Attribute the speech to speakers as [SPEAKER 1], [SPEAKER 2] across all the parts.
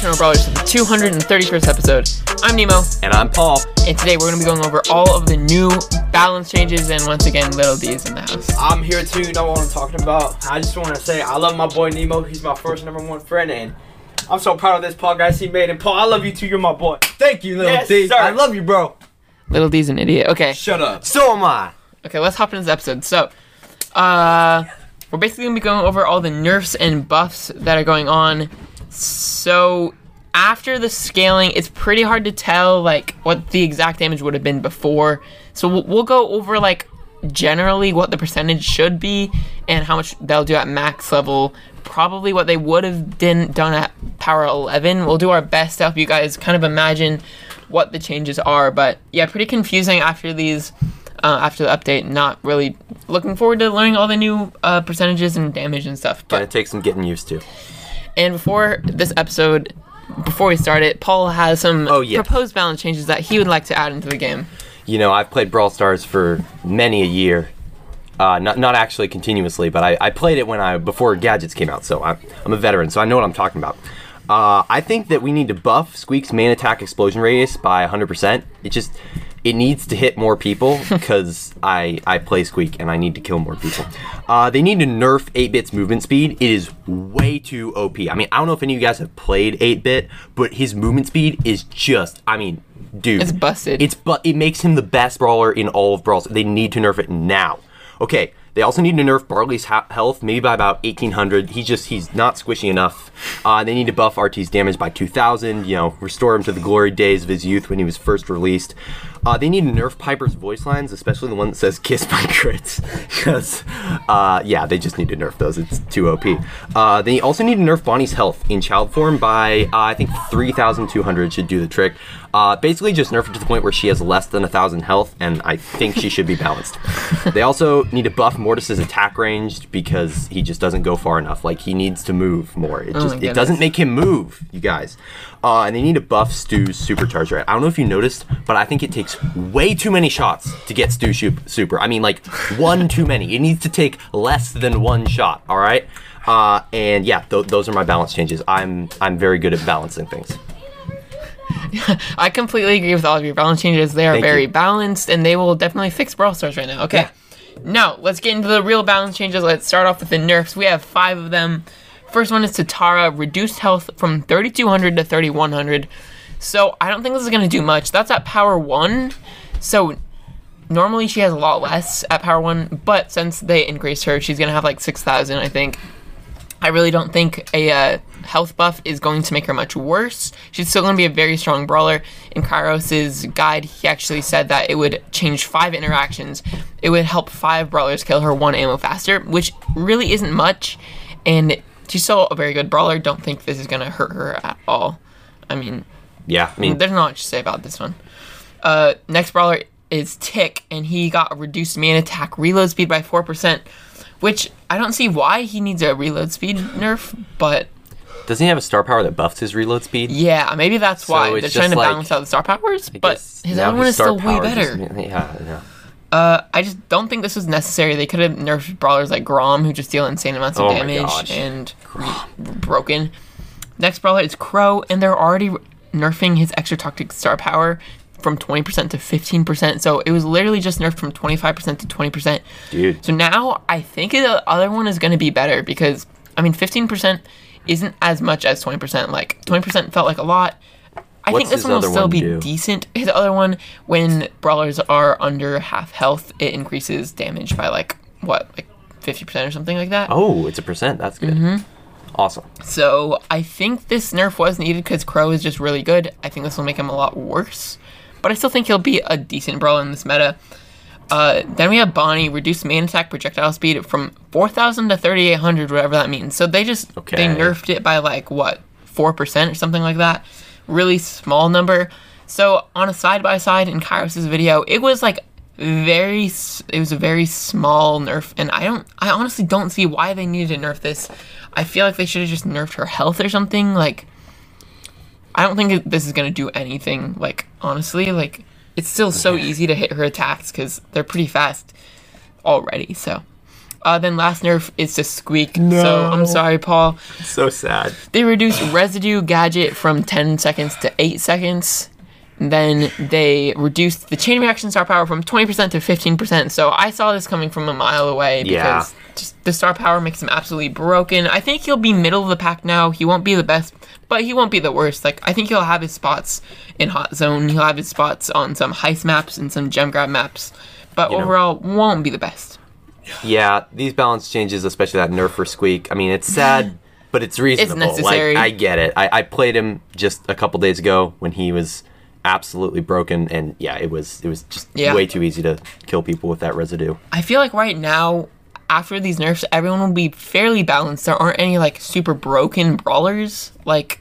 [SPEAKER 1] Eternal Brawlers to the 231st episode. I'm Nemo,
[SPEAKER 2] And I'm Paul.
[SPEAKER 1] and today we're going to be going over all of the new balance changes, and once again, Little D is in the house.
[SPEAKER 3] I'm here too. You know what I'm talking about. I just want to say I love my boy Nemo. He's my first number one friend, and I'm so proud of this podcast he made. And Paul, I love you too. You're my boy.
[SPEAKER 2] Thank you, little
[SPEAKER 3] Yes,
[SPEAKER 2] D.
[SPEAKER 3] sir.
[SPEAKER 2] I love you, bro.
[SPEAKER 1] Little D's an idiot. Okay,
[SPEAKER 2] Shut up. So am I.
[SPEAKER 1] okay, let's hop into this episode. So, uh, we're basically going to be going over all the nerfs and buffs that are going on. So, after the scaling, it's pretty hard to tell, like, what the exact damage would have been before. So, we'll, we'll go over, like, generally what the percentage should be and how much they'll do at max level. Probably what they would have done done at power 11. We'll do our best to help you guys kind of imagine what the changes are. But yeah, pretty confusing after these, uh, after the update. Not really looking forward to learning all the new uh, percentages and damage and stuff. But
[SPEAKER 2] take some getting used to.
[SPEAKER 1] And before this episode, before we start it, Paul has some
[SPEAKER 2] Oh, yeah.
[SPEAKER 1] proposed balance changes that he would like to add into the game.
[SPEAKER 2] You know, I've played Brawl Stars for many a year. Uh, not not actually continuously, but I, I played it when I before gadgets came out, so I'm, I'm a veteran, so I know what I'm talking about. Uh, I think that we need to buff Squeak's main attack explosion radius by 100%. It just it needs to hit more people because I I play Squeak and I need to kill more people. Uh, they need to nerf 8-bit's movement speed. It is way too OP. I mean, I don't know if any of you guys have played 8-bit, but his movement speed is just I mean, dude,
[SPEAKER 1] It's busted.
[SPEAKER 2] It's but it makes him the best brawler in all of brawls. They need to nerf it now. Okay, they also need to nerf Barley's health maybe by about 1800. He's just he's not squishy enough. Uh, they need to buff RT's damage by 2000. You know, restore him to the glory days of his youth when he was first released. Uh, they need to nerf Piper's voice lines, especially the one that says "Kiss my crits," because uh, yeah, they just need to nerf those. It's too OP. Uh, they also need to nerf Bonnie's health in child form by uh, I think 3200 should do the trick. Uh, basically, just nerf it to the point where she has less than a thousand health, and I think she should be balanced. they also need to buff Mortis's attack range because he just doesn't go far enough. Like he needs to move more. It
[SPEAKER 1] Oh
[SPEAKER 2] just
[SPEAKER 1] my
[SPEAKER 2] it doesn't make him move, you guys. Uh, and they need to buff Stu's supercharger. I don't know if you noticed, but I think it takes way too many shots to get Stu super. I mean, like one too many. It needs to take less than one shot. All right. Uh, and yeah, th- those are my balance changes. I'm I'm very good at balancing things.
[SPEAKER 1] I completely agree with all of your balance changes. They are
[SPEAKER 2] Thank
[SPEAKER 1] very
[SPEAKER 2] you.
[SPEAKER 1] balanced, and they will definitely fix Brawl Stars right now. Okay. Now, let's get into the real balance changes. Let's start off with the nerfs. We have five of them. First one is to Tara, reduced health from 3200 to 3100. So, I don't think this is going to do much. That's at power 1. So, normally she has a lot less at power 1, but since they increased her, she's going to have like 6000, I think. I really don't think a uh, health buff is going to make her much worse. She's still going to be a very strong brawler. In Kairos' guide, he actually said that it would change five interactions. It would help five brawlers kill her one ammo faster, which really isn't much. And she's still a very good brawler. Don't think this is going to hurt her at all. I mean,
[SPEAKER 2] Yeah, I mean,
[SPEAKER 1] there's not much to say about this one. Uh, next brawler is Tick, and he got a reduced main attack reload speed by 4%, which I don't see why he needs a reload speed nerf, but
[SPEAKER 2] doesn't he have a star power that buffs his reload speed?
[SPEAKER 1] yeah, maybe that's
[SPEAKER 2] So
[SPEAKER 1] why. They're trying to
[SPEAKER 2] like-
[SPEAKER 1] balance out the star powers,
[SPEAKER 2] I
[SPEAKER 1] but his other one is still way better.
[SPEAKER 2] just- yeah, yeah.
[SPEAKER 1] Uh, I just don't think this was necessary. They could have nerfed brawlers like Grom, who just deal insane amounts of
[SPEAKER 2] Oh
[SPEAKER 1] damage and broken. Next brawler is Crow, and they're already nerfing his extra toxic star power from 20% to 15%. So it was literally just nerfed from 25% to 20%.
[SPEAKER 2] Dude.
[SPEAKER 1] So now I think the other one is going to be better because, I mean, 15% isn't as much as 20%. Like, 20% felt like a lot. I
[SPEAKER 2] What's
[SPEAKER 1] think this one will still
[SPEAKER 2] one
[SPEAKER 1] be
[SPEAKER 2] do?
[SPEAKER 1] decent. His other one, when brawlers are under half health, it increases damage by like what, like fifty percent or something like that.
[SPEAKER 2] Oh, it's a percent. That's good.
[SPEAKER 1] Mm-hmm.
[SPEAKER 2] Awesome.
[SPEAKER 1] So I think this nerf was needed because Crow is just really good. I think this will make him a lot worse, but I still think he'll be a decent brawler in this meta. Uh, then we have Bonnie, reduced main attack projectile speed from 4,000 to 3,800, whatever that means. So they just they nerfed it by like what four percent or something like that. Really small number. So on a side by side in Kairos' video, it was like very it was a very small nerf and I don't I honestly don't see why they needed to nerf this. I feel like they should have just nerfed her health or something like I don't think this is going to do anything like honestly like it's still so easy to hit her attacks cuz they're pretty fast already. So Uh, then last nerf is to Squeak. So I'm sorry, Paul.
[SPEAKER 2] So sad.
[SPEAKER 1] They reduced residue gadget from 10 seconds to 8 seconds. Then they reduced the chain reaction star power from 20% to 15%. So I saw this coming from a mile away
[SPEAKER 2] Yeah.
[SPEAKER 1] because just the star power makes him absolutely broken. I think he'll be middle of the pack now. He won't be the best, but he won't be the worst. Like I think he'll have his spots in hot zone. He'll have his spots on some heist maps and some gem grab maps, but
[SPEAKER 2] You know.
[SPEAKER 1] overall won't be the best.
[SPEAKER 2] Yeah, these balance changes, especially that nerf for Squeak. I mean, it's sad, but it's reasonable.
[SPEAKER 1] It's necessary.
[SPEAKER 2] Like, I get it. I, I played him just a couple days ago when he was absolutely broken, and yeah, it was it was just
[SPEAKER 1] Yeah.
[SPEAKER 2] way too easy to kill people with that residue.
[SPEAKER 1] I feel like right now, after these nerfs, everyone will be fairly balanced. There aren't any like super broken brawlers. Like,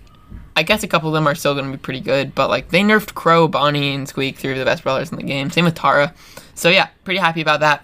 [SPEAKER 1] I guess a couple of them are still going to be pretty good, but like they nerfed Crow, Bonnie, and Squeak, three of the best brawlers in the game. Same with Tara. So yeah, pretty happy about that.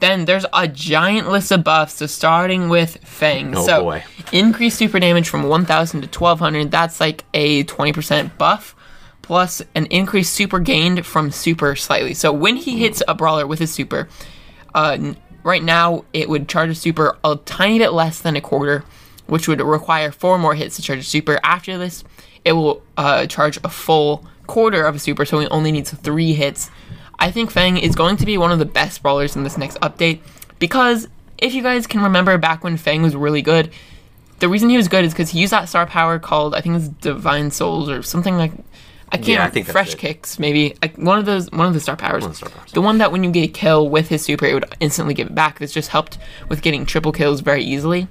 [SPEAKER 1] Then there's a giant list of buffs. So starting with Fang.
[SPEAKER 2] Oh,
[SPEAKER 1] so
[SPEAKER 2] boy.
[SPEAKER 1] increased super damage from 1,000 to 1,200. That's like a 20% buff. Plus an increased super gained from super slightly. So when he hits a brawler with his super, uh, right now it would charge a super a tiny bit less than a quarter, which would require four more hits to charge a super. After this, it will uh, charge a full quarter of a super, so he only needs three hits. I think Fang is going to be one of the best brawlers in this next update because if you guys can remember back when Fang was really good, the reason he was good is because he used that star power called I think it's Divine Soles or something like I can't
[SPEAKER 2] Yeah, I think
[SPEAKER 1] Fresh. Kicks maybe like one of those one of the star powers.
[SPEAKER 2] One of the star powers.
[SPEAKER 1] The one that when you get a kill with his super, it would instantly give it back. This just helped with getting triple kills very easily.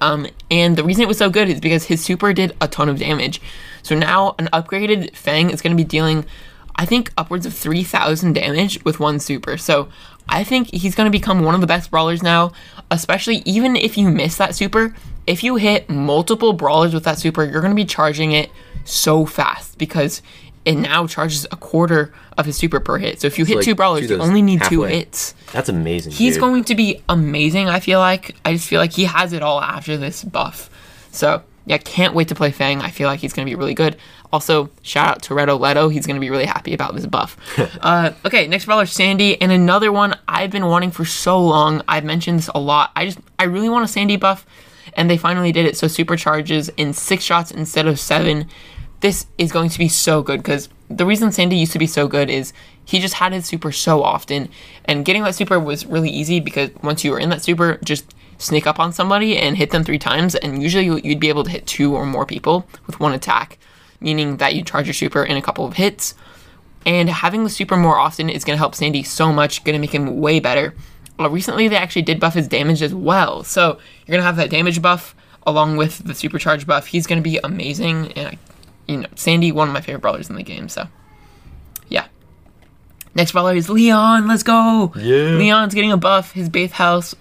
[SPEAKER 1] Um, and the reason it was so good is because his super did a ton of damage. So now an upgraded Fang is going to be dealing, I think, upwards of 3,000 damage with one super. So I think he's going to become one of the best brawlers now, especially even if you miss that super. If you hit multiple brawlers with that super, you're going to be charging it so fast because it now charges a quarter of his super per hit. So if you hit
[SPEAKER 2] like
[SPEAKER 1] two brawlers,
[SPEAKER 2] two
[SPEAKER 1] you only need two hits.
[SPEAKER 2] That's amazing.
[SPEAKER 1] He's
[SPEAKER 2] dude.
[SPEAKER 1] going to be amazing, I feel like. I just feel like he has it all after this buff. So, yeah, can't wait to play Fang. I feel like he's going to be really good. Also, shout out to Redo Leto. He's going to be really happy about this buff. uh, okay, next brawler, Sandy. And another one I've been wanting for so long. I've mentioned this a lot. I just, I really want a Sandy buff. And they finally did it. So, supercharges in six shots instead of seven. This is going to be so good because the reason Sandy used to be so good is he just had his super so often, and getting that super was really easy because once you were in that super, just sneak up on somebody and hit them three times, and usually you'd be able to hit two or more people with one attack, meaning that you charge your super in a couple of hits. And having the super more often is going to help Sandy so much, going to make him way better. Uh, recently, they actually did buff his damage as well, so you're going to have that damage buff along with the supercharge buff. He's going to be amazing, and I, you know, Sandy, one of my favorite brawlers in the game. So, yeah. Next brawler is Leon. Let's go.
[SPEAKER 2] Yeah.
[SPEAKER 1] Leon's getting a buff. His base health,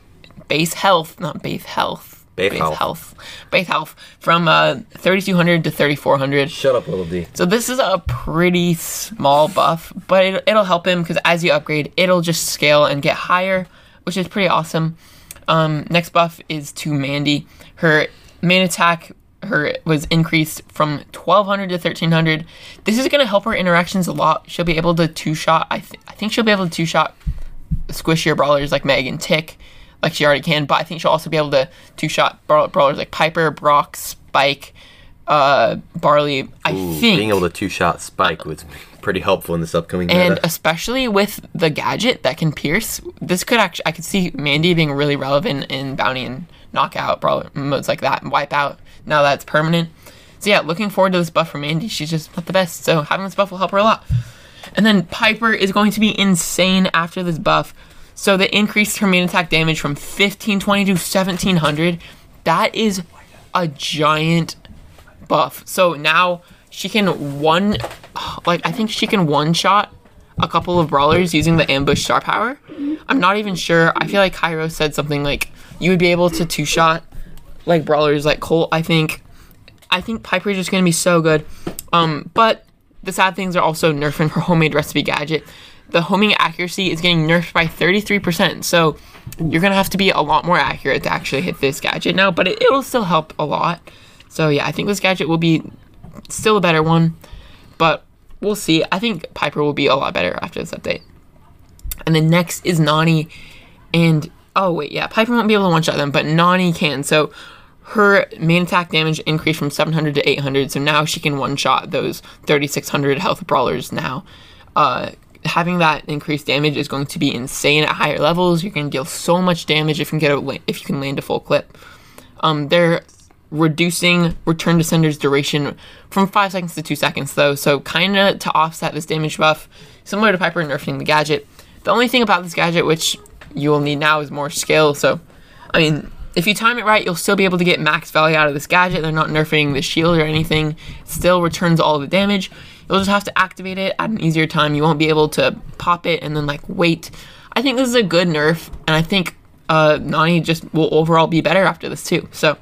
[SPEAKER 1] base health, not base health.
[SPEAKER 2] Base health.
[SPEAKER 1] health. Base health from uh, 3200 to 3400.
[SPEAKER 2] Shut up, little D.
[SPEAKER 1] So this is a pretty small buff, but it, it'll help him because as you upgrade, it'll just scale and get higher, which is pretty awesome. Um, next buff is to Mandy. Her main attack her was increased from 1200 to 1300. This is going to help her interactions a lot. She'll be able to two shot. I, th- I think she'll be able to two shot squishier brawlers like Meg and Tick, like she already can. But I think she'll also be able to two shot brawl- brawlers like Piper, Brock, Spike, uh, Barley. I
[SPEAKER 2] Ooh,
[SPEAKER 1] think
[SPEAKER 2] being able to two shot spike was pretty helpful in this upcoming
[SPEAKER 1] and
[SPEAKER 2] meta.
[SPEAKER 1] especially with the gadget that can pierce, this could actually I could see Mandy being really relevant in bounty and knockout brawler modes like that and wipe out. Now that's permanent. So yeah, looking forward to this buff for Mandy. She's just not the best, so having this buff will help her a lot. And then Piper is going to be insane after this buff. So they increased her main attack damage from 1520 to 1700. That is a giant buff. So now she can one, like I think she can one shot a couple of brawlers using the ambush star power. I'm not even sure. I feel like Cairo said something like you would be able to two shot like brawlers like Colt. I think I think Piper is just gonna be so good. Um, but the sad things are also nerfing her homemade recipe gadget. The homing accuracy is getting nerfed by 33%. So you're gonna have to be a lot more accurate to actually hit this gadget now, but it, it'll still help a lot. So yeah, I think this gadget will be still a better one, but we'll see. I think Piper will be a lot better after this update. And then next is Nani, and oh wait, yeah, Piper won't be able to one shot them, but Nani can. So her main attack damage increased from 700 to 800, so now she can one shot those 3600 health brawlers now. Uh, having that increased damage is going to be insane at higher levels. You can deal so much damage if you can get a, if you can land a full clip. Um, they're reducing return to sender's duration from five seconds to two seconds though, so kind of to offset this damage buff, similar to Piper nerfing the gadget. The only thing about this gadget which you will need now is more skill. So, I mean, if you time it right, you'll still be able to get max value out of this gadget. They're not nerfing the shield or anything. It still returns all the damage. You'll just have to activate it at an easier time. You won't be able to pop it and then like wait. I think this is a good nerf, and I think uh, Nani just will overall be better after this too. So,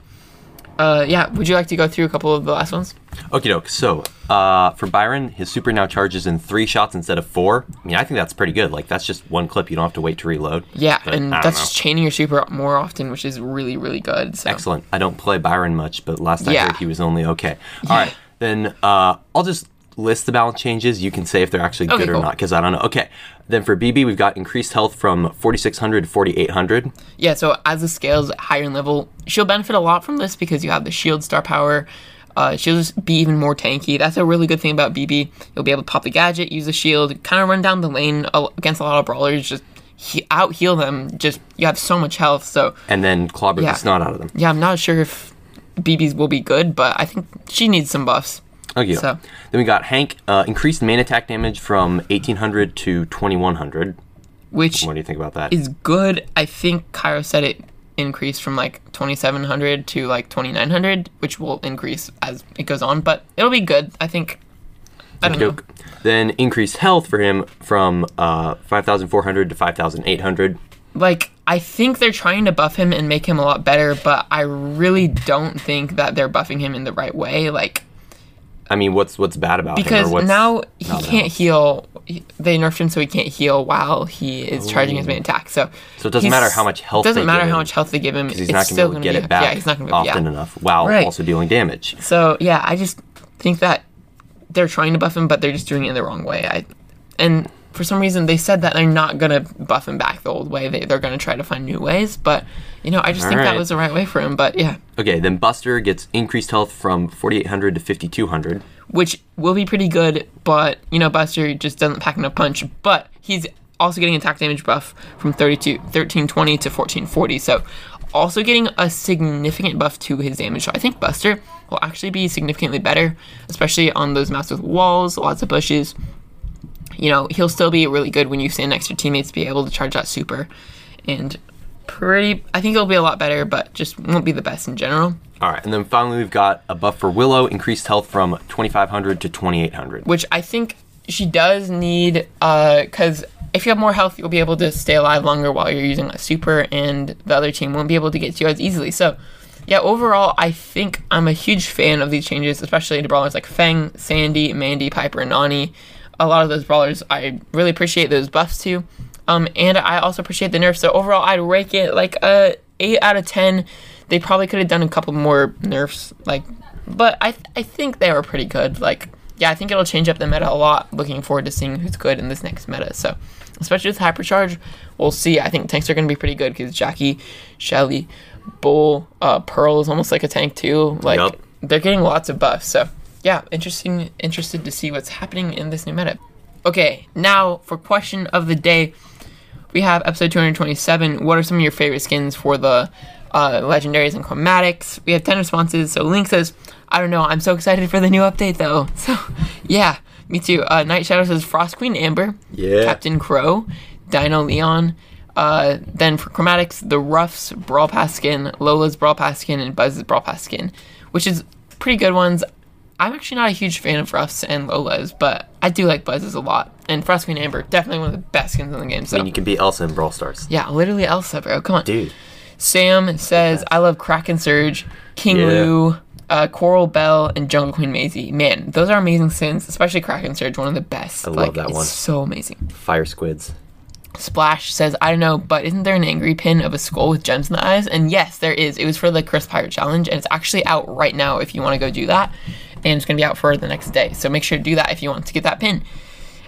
[SPEAKER 1] uh, yeah, would you like to go through a couple of the last ones?
[SPEAKER 2] Okie doke. So, uh, for Byron, his super now charges in three shots instead of four. I mean, I think that's pretty good. Like, that's just one clip. You don't have to wait to reload.
[SPEAKER 1] Yeah,
[SPEAKER 2] But
[SPEAKER 1] and that's
[SPEAKER 2] know.
[SPEAKER 1] just chaining your super more often, which is really, really good. So.
[SPEAKER 2] Excellent. I don't play Byron much, but last I
[SPEAKER 1] Yeah.
[SPEAKER 2] heard he was only okay. All right, then uh, I'll just list the balance changes. You can say if they're actually
[SPEAKER 1] Okay,
[SPEAKER 2] good or
[SPEAKER 1] cool.
[SPEAKER 2] not, because I don't know. Okay, then for BB, we've got increased health from 4600 to 4800.
[SPEAKER 1] Yeah, so as the scales higher in level, she'll benefit a lot from this because you have the shield star power. Uh, she'll just be even more tanky. That's a really good thing about BB. You'll be able to pop the gadget, use the shield, kind of run down the lane against a lot of brawlers, just he- out heal them. Just you have so much health. So
[SPEAKER 2] And then clobber
[SPEAKER 1] Yeah.
[SPEAKER 2] the snot out of them.
[SPEAKER 1] yeah, I'm not sure if BB's will be good, but I think she needs some buffs.
[SPEAKER 2] Okay.
[SPEAKER 1] So-
[SPEAKER 2] Then we got Hank, uh, increased main attack damage from 1800 to 2100.
[SPEAKER 1] Which
[SPEAKER 2] What do you think about that?
[SPEAKER 1] is good. I think Cairo said it increased from like 2700 to like 2900, which will increase as it goes on, but it'll be good. I think. I don't know.
[SPEAKER 2] Then increased health for him from uh, 5400 to 5800.
[SPEAKER 1] Like, I think they're trying to buff him and make him a lot better, but I really don't think that they're buffing him in the right way. Like,
[SPEAKER 2] I mean, what's what's bad about him?
[SPEAKER 1] because now he can't
[SPEAKER 2] balanced?
[SPEAKER 1] heal. They nerfed him so he can't heal while he is charging his oh. main attack. So,
[SPEAKER 2] So it doesn't matter how much health It
[SPEAKER 1] Doesn't
[SPEAKER 2] they
[SPEAKER 1] matter
[SPEAKER 2] give
[SPEAKER 1] how
[SPEAKER 2] him,
[SPEAKER 1] much health they give him.
[SPEAKER 2] because he's not
[SPEAKER 1] still
[SPEAKER 2] going to get
[SPEAKER 1] be,
[SPEAKER 2] it back
[SPEAKER 1] Yeah, he's not going to be
[SPEAKER 2] often
[SPEAKER 1] yeah.
[SPEAKER 2] enough while
[SPEAKER 1] Right.
[SPEAKER 2] also dealing damage.
[SPEAKER 1] So yeah, I just think that they're trying to buff him, but they're just doing it the wrong way. I, and for some reason they said that they're not gonna buff him back the old way. They they're gonna try to find new ways. But you know, I just think that was the right way for him. But yeah,
[SPEAKER 2] Okay, then Buster gets increased health from 4800 to 5200.
[SPEAKER 1] which will be pretty good. But you know, Buster just doesn't pack enough punch. But he's also getting attack damage buff from 32, 1320 to 1440. So also getting a significant buff to his damage. So I think Buster will actually be significantly better, especially on those maps with walls, lots of bushes. You know, he'll still be really good when you stand next to teammates to be able to charge that super. And pretty, I think it'll be a lot better, but just won't be the best in general.
[SPEAKER 2] All right, and then finally we've got a buff for Willow, increased health from 2500 to 2800.
[SPEAKER 1] which I think she does need uh because if you have more health, you'll be able to stay alive longer while you're using a super, and the other team won't be able to get to you as easily. So, yeah, overall, I think I'm a huge fan of these changes, especially to brawlers like Fang, Sandy, Mandy, Piper, and Nani. A lot of those brawlers, I really appreciate those buffs too. Um, and I also appreciate the nerfs. So overall, I'd rate it like a eight out of ten. They probably could have done a couple more nerfs, like, but I I think they were pretty good. Like, yeah, I think it'll change up the meta a lot. Looking forward to seeing who's good in this next meta. So, especially with hypercharge, we'll see. I think tanks are going to be pretty good because Jackie, Shelly, Bull, uh, Pearl is almost like a tank too. Like,
[SPEAKER 2] Yup.
[SPEAKER 1] they're getting lots of buffs. So, yeah, interesting. Interested to see what's happening in this new meta. Okay, now for question of the day we have episode 227. What are some of your favorite skins for the uh, legendaries and chromatics? We have 10 responses. So Link says, I don't know. I'm so excited for the new update though. So yeah, me too. Uh, Night Shadow says Frost Queen Amber.
[SPEAKER 2] Yeah.
[SPEAKER 1] Captain Crow. Dino Leon. Uh, then for chromatics, the Ruffs Brawl Pass skin, Lola's Brawl Pass skin, and Buzz's Brawl Pass skin, which is pretty good ones. I'm actually not a huge fan of Ruffs and Lolas, but I do like Buzzes a lot. And Frost Queen Amber, definitely one of the best skins in the game. So
[SPEAKER 2] I mean, you can be Elsa in Brawl Stars.
[SPEAKER 1] yeah, literally Elsa, bro. Come on.
[SPEAKER 2] Dude,
[SPEAKER 1] Sam says, I love Kraken Surge, King
[SPEAKER 2] Yeah.
[SPEAKER 1] Lou, uh, Coral Belle, and Jungle Queen Maisie. Man, those are amazing skins, especially Kraken Surge, one of the best.
[SPEAKER 2] I love
[SPEAKER 1] like,
[SPEAKER 2] that
[SPEAKER 1] it's
[SPEAKER 2] one.
[SPEAKER 1] so amazing.
[SPEAKER 2] Fire Squids.
[SPEAKER 1] Splash says, I don't know, but isn't there an angry pin of a skull with gems in the eyes? And yes, there is. It was for the Chris Pirate Challenge, and it's actually out right now if you want to go do that. And it's going to be out for the next day. So make sure to do that if you want to get that pin.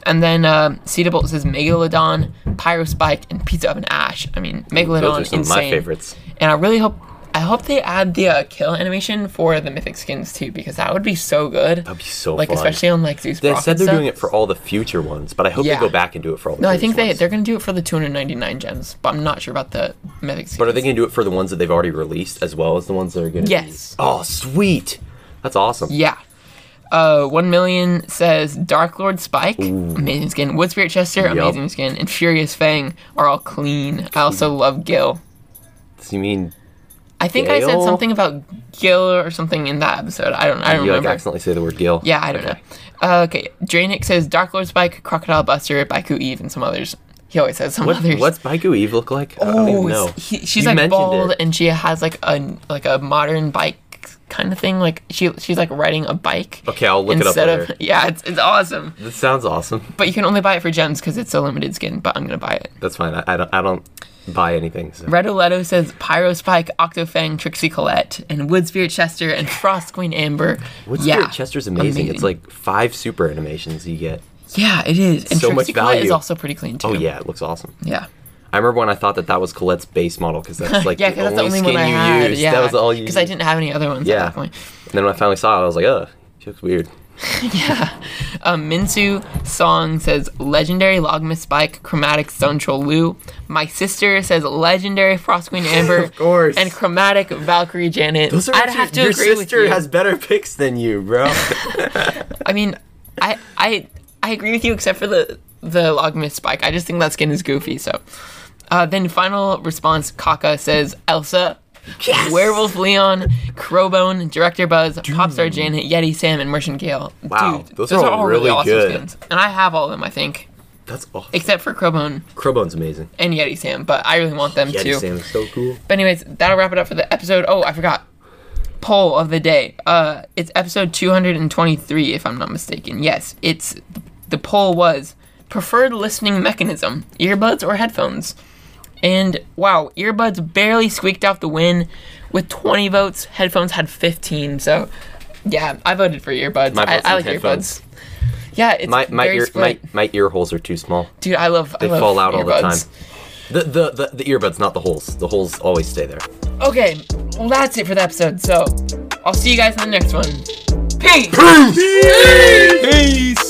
[SPEAKER 1] And then uh, Cedar Bolt says Megalodon, Pyro Spike, and Pizza Oven Ash. I mean, Megalodon,
[SPEAKER 2] Those are some
[SPEAKER 1] insane.
[SPEAKER 2] of my favorites.
[SPEAKER 1] And I really hope I hope they add the uh, kill animation for the mythic skins too, because that would be so good.
[SPEAKER 2] That'd be so
[SPEAKER 1] like
[SPEAKER 2] fun.
[SPEAKER 1] especially on like Zeus.
[SPEAKER 2] They said they're
[SPEAKER 1] stuff.
[SPEAKER 2] doing it for all the future ones, but I hope
[SPEAKER 1] Yeah.
[SPEAKER 2] they go back and do it for all the
[SPEAKER 1] No, I think they
[SPEAKER 2] ones.
[SPEAKER 1] they're gonna do it for the 299 gems, but I'm not sure about the mythic skins.
[SPEAKER 2] But are they going to do it for the ones that they've already released as well as the ones that are going to
[SPEAKER 1] Yes.
[SPEAKER 2] Be... Oh, sweet. That's awesome.
[SPEAKER 1] Yeah. Uh, one million says Dark Lord Spike, amazing skin. Wood Spirit Chester,
[SPEAKER 2] Yup.
[SPEAKER 1] amazing skin, and Furious Fang are all clean. I also love Gil.
[SPEAKER 2] So you mean
[SPEAKER 1] I think I said something about Gil or something in that episode. I don't. I don't
[SPEAKER 2] you like accidentally say the word Gil?
[SPEAKER 1] Yeah, I don't know. Uh, okay, Draenic says Dark Lord Spike, Crocodile Buster, Baiku Eve, and some others. He always says some
[SPEAKER 2] What,
[SPEAKER 1] others.
[SPEAKER 2] what's Baiku Eve look like? I don't even know.
[SPEAKER 1] he- she's
[SPEAKER 2] You
[SPEAKER 1] like bald
[SPEAKER 2] it.
[SPEAKER 1] and she has like a like a modern bike kind of thing. Like she she's like riding a bike.
[SPEAKER 2] Okay, I'll look
[SPEAKER 1] instead
[SPEAKER 2] it up
[SPEAKER 1] of yeah, it's it's awesome.
[SPEAKER 2] This sounds awesome.
[SPEAKER 1] But you can only buy it for gems because it's a limited skin. But I'm gonna buy it.
[SPEAKER 2] That's fine. I, I don't. I don't buy anything. So.
[SPEAKER 1] Red Oleto says Pyro Spike, Octofang, Trixie Colette, and Wood Spirit Chester and Frost Queen Amber.
[SPEAKER 2] Wood
[SPEAKER 1] yeah,
[SPEAKER 2] Spirit Chester's amazing. It's like five super animations you get.
[SPEAKER 1] yeah, it is. And
[SPEAKER 2] so
[SPEAKER 1] Trixie
[SPEAKER 2] much
[SPEAKER 1] Colette is also pretty clean oh, too.
[SPEAKER 2] Oh yeah, it looks awesome.
[SPEAKER 1] yeah.
[SPEAKER 2] I remember when I thought that that was Colette's base model because that's like
[SPEAKER 1] yeah,
[SPEAKER 2] the,
[SPEAKER 1] because that's
[SPEAKER 2] only
[SPEAKER 1] the only
[SPEAKER 2] skin
[SPEAKER 1] one I
[SPEAKER 2] you
[SPEAKER 1] had.
[SPEAKER 2] used.
[SPEAKER 1] Yeah,
[SPEAKER 2] that was all you.
[SPEAKER 1] Because I didn't have any other ones at
[SPEAKER 2] Yeah.
[SPEAKER 1] that point.
[SPEAKER 2] And then when I finally saw it, I was like, ugh, she looks weird. Yeah.
[SPEAKER 1] Um, Minsu song says legendary Logmas Spike, chromatic Stone Troll Lou. My sister says legendary Frost Queen Amber,
[SPEAKER 2] Of course.
[SPEAKER 1] and chromatic Valkyrie Janet.
[SPEAKER 2] Those are
[SPEAKER 1] I'd have to
[SPEAKER 2] your
[SPEAKER 1] agree with
[SPEAKER 2] sister has better picks than you, bro.
[SPEAKER 1] I mean, I I I agree with you except for the the Logmas Spike. I just think that skin is goofy. So, uh, then final response, Kaka says Elsa. yes! Werewolf Leon, Crowbone, Director Buzz, Popstar Janet, Yeti Sam, and Merchant Gale.
[SPEAKER 2] Wow,
[SPEAKER 1] Dude,
[SPEAKER 2] those are all really good.
[SPEAKER 1] skins. And I have all of them, I think.
[SPEAKER 2] That's awesome.
[SPEAKER 1] Except for Crowbone
[SPEAKER 2] Crowbone's amazing.
[SPEAKER 1] and Yeti Sam, but I really want them
[SPEAKER 2] Yeti
[SPEAKER 1] too.
[SPEAKER 2] Sam is so cool.
[SPEAKER 1] But anyways, that'll wrap it up for the episode. Oh, I forgot. Poll of the day. Uh, it's episode 223, if I'm not mistaken. Yes, it's the poll was preferred listening mechanism: earbuds or headphones. And wow, earbuds barely squeaked out the win with 20 votes. Headphones had 15. So yeah, I voted for earbuds.
[SPEAKER 2] My
[SPEAKER 1] I,
[SPEAKER 2] vote's
[SPEAKER 1] I
[SPEAKER 2] on
[SPEAKER 1] like
[SPEAKER 2] headphones.
[SPEAKER 1] earbuds. Yeah, it's
[SPEAKER 2] My my
[SPEAKER 1] very
[SPEAKER 2] ear my,
[SPEAKER 1] split.
[SPEAKER 2] my ear holes are too small.
[SPEAKER 1] Dude, I love.
[SPEAKER 2] They
[SPEAKER 1] I love
[SPEAKER 2] fall out all the time. The, the the the earbuds, not the holes. The holes always stay there.
[SPEAKER 1] Okay, well that's it for the episode. So I'll see you guys in the next one. Peace.
[SPEAKER 2] Peace.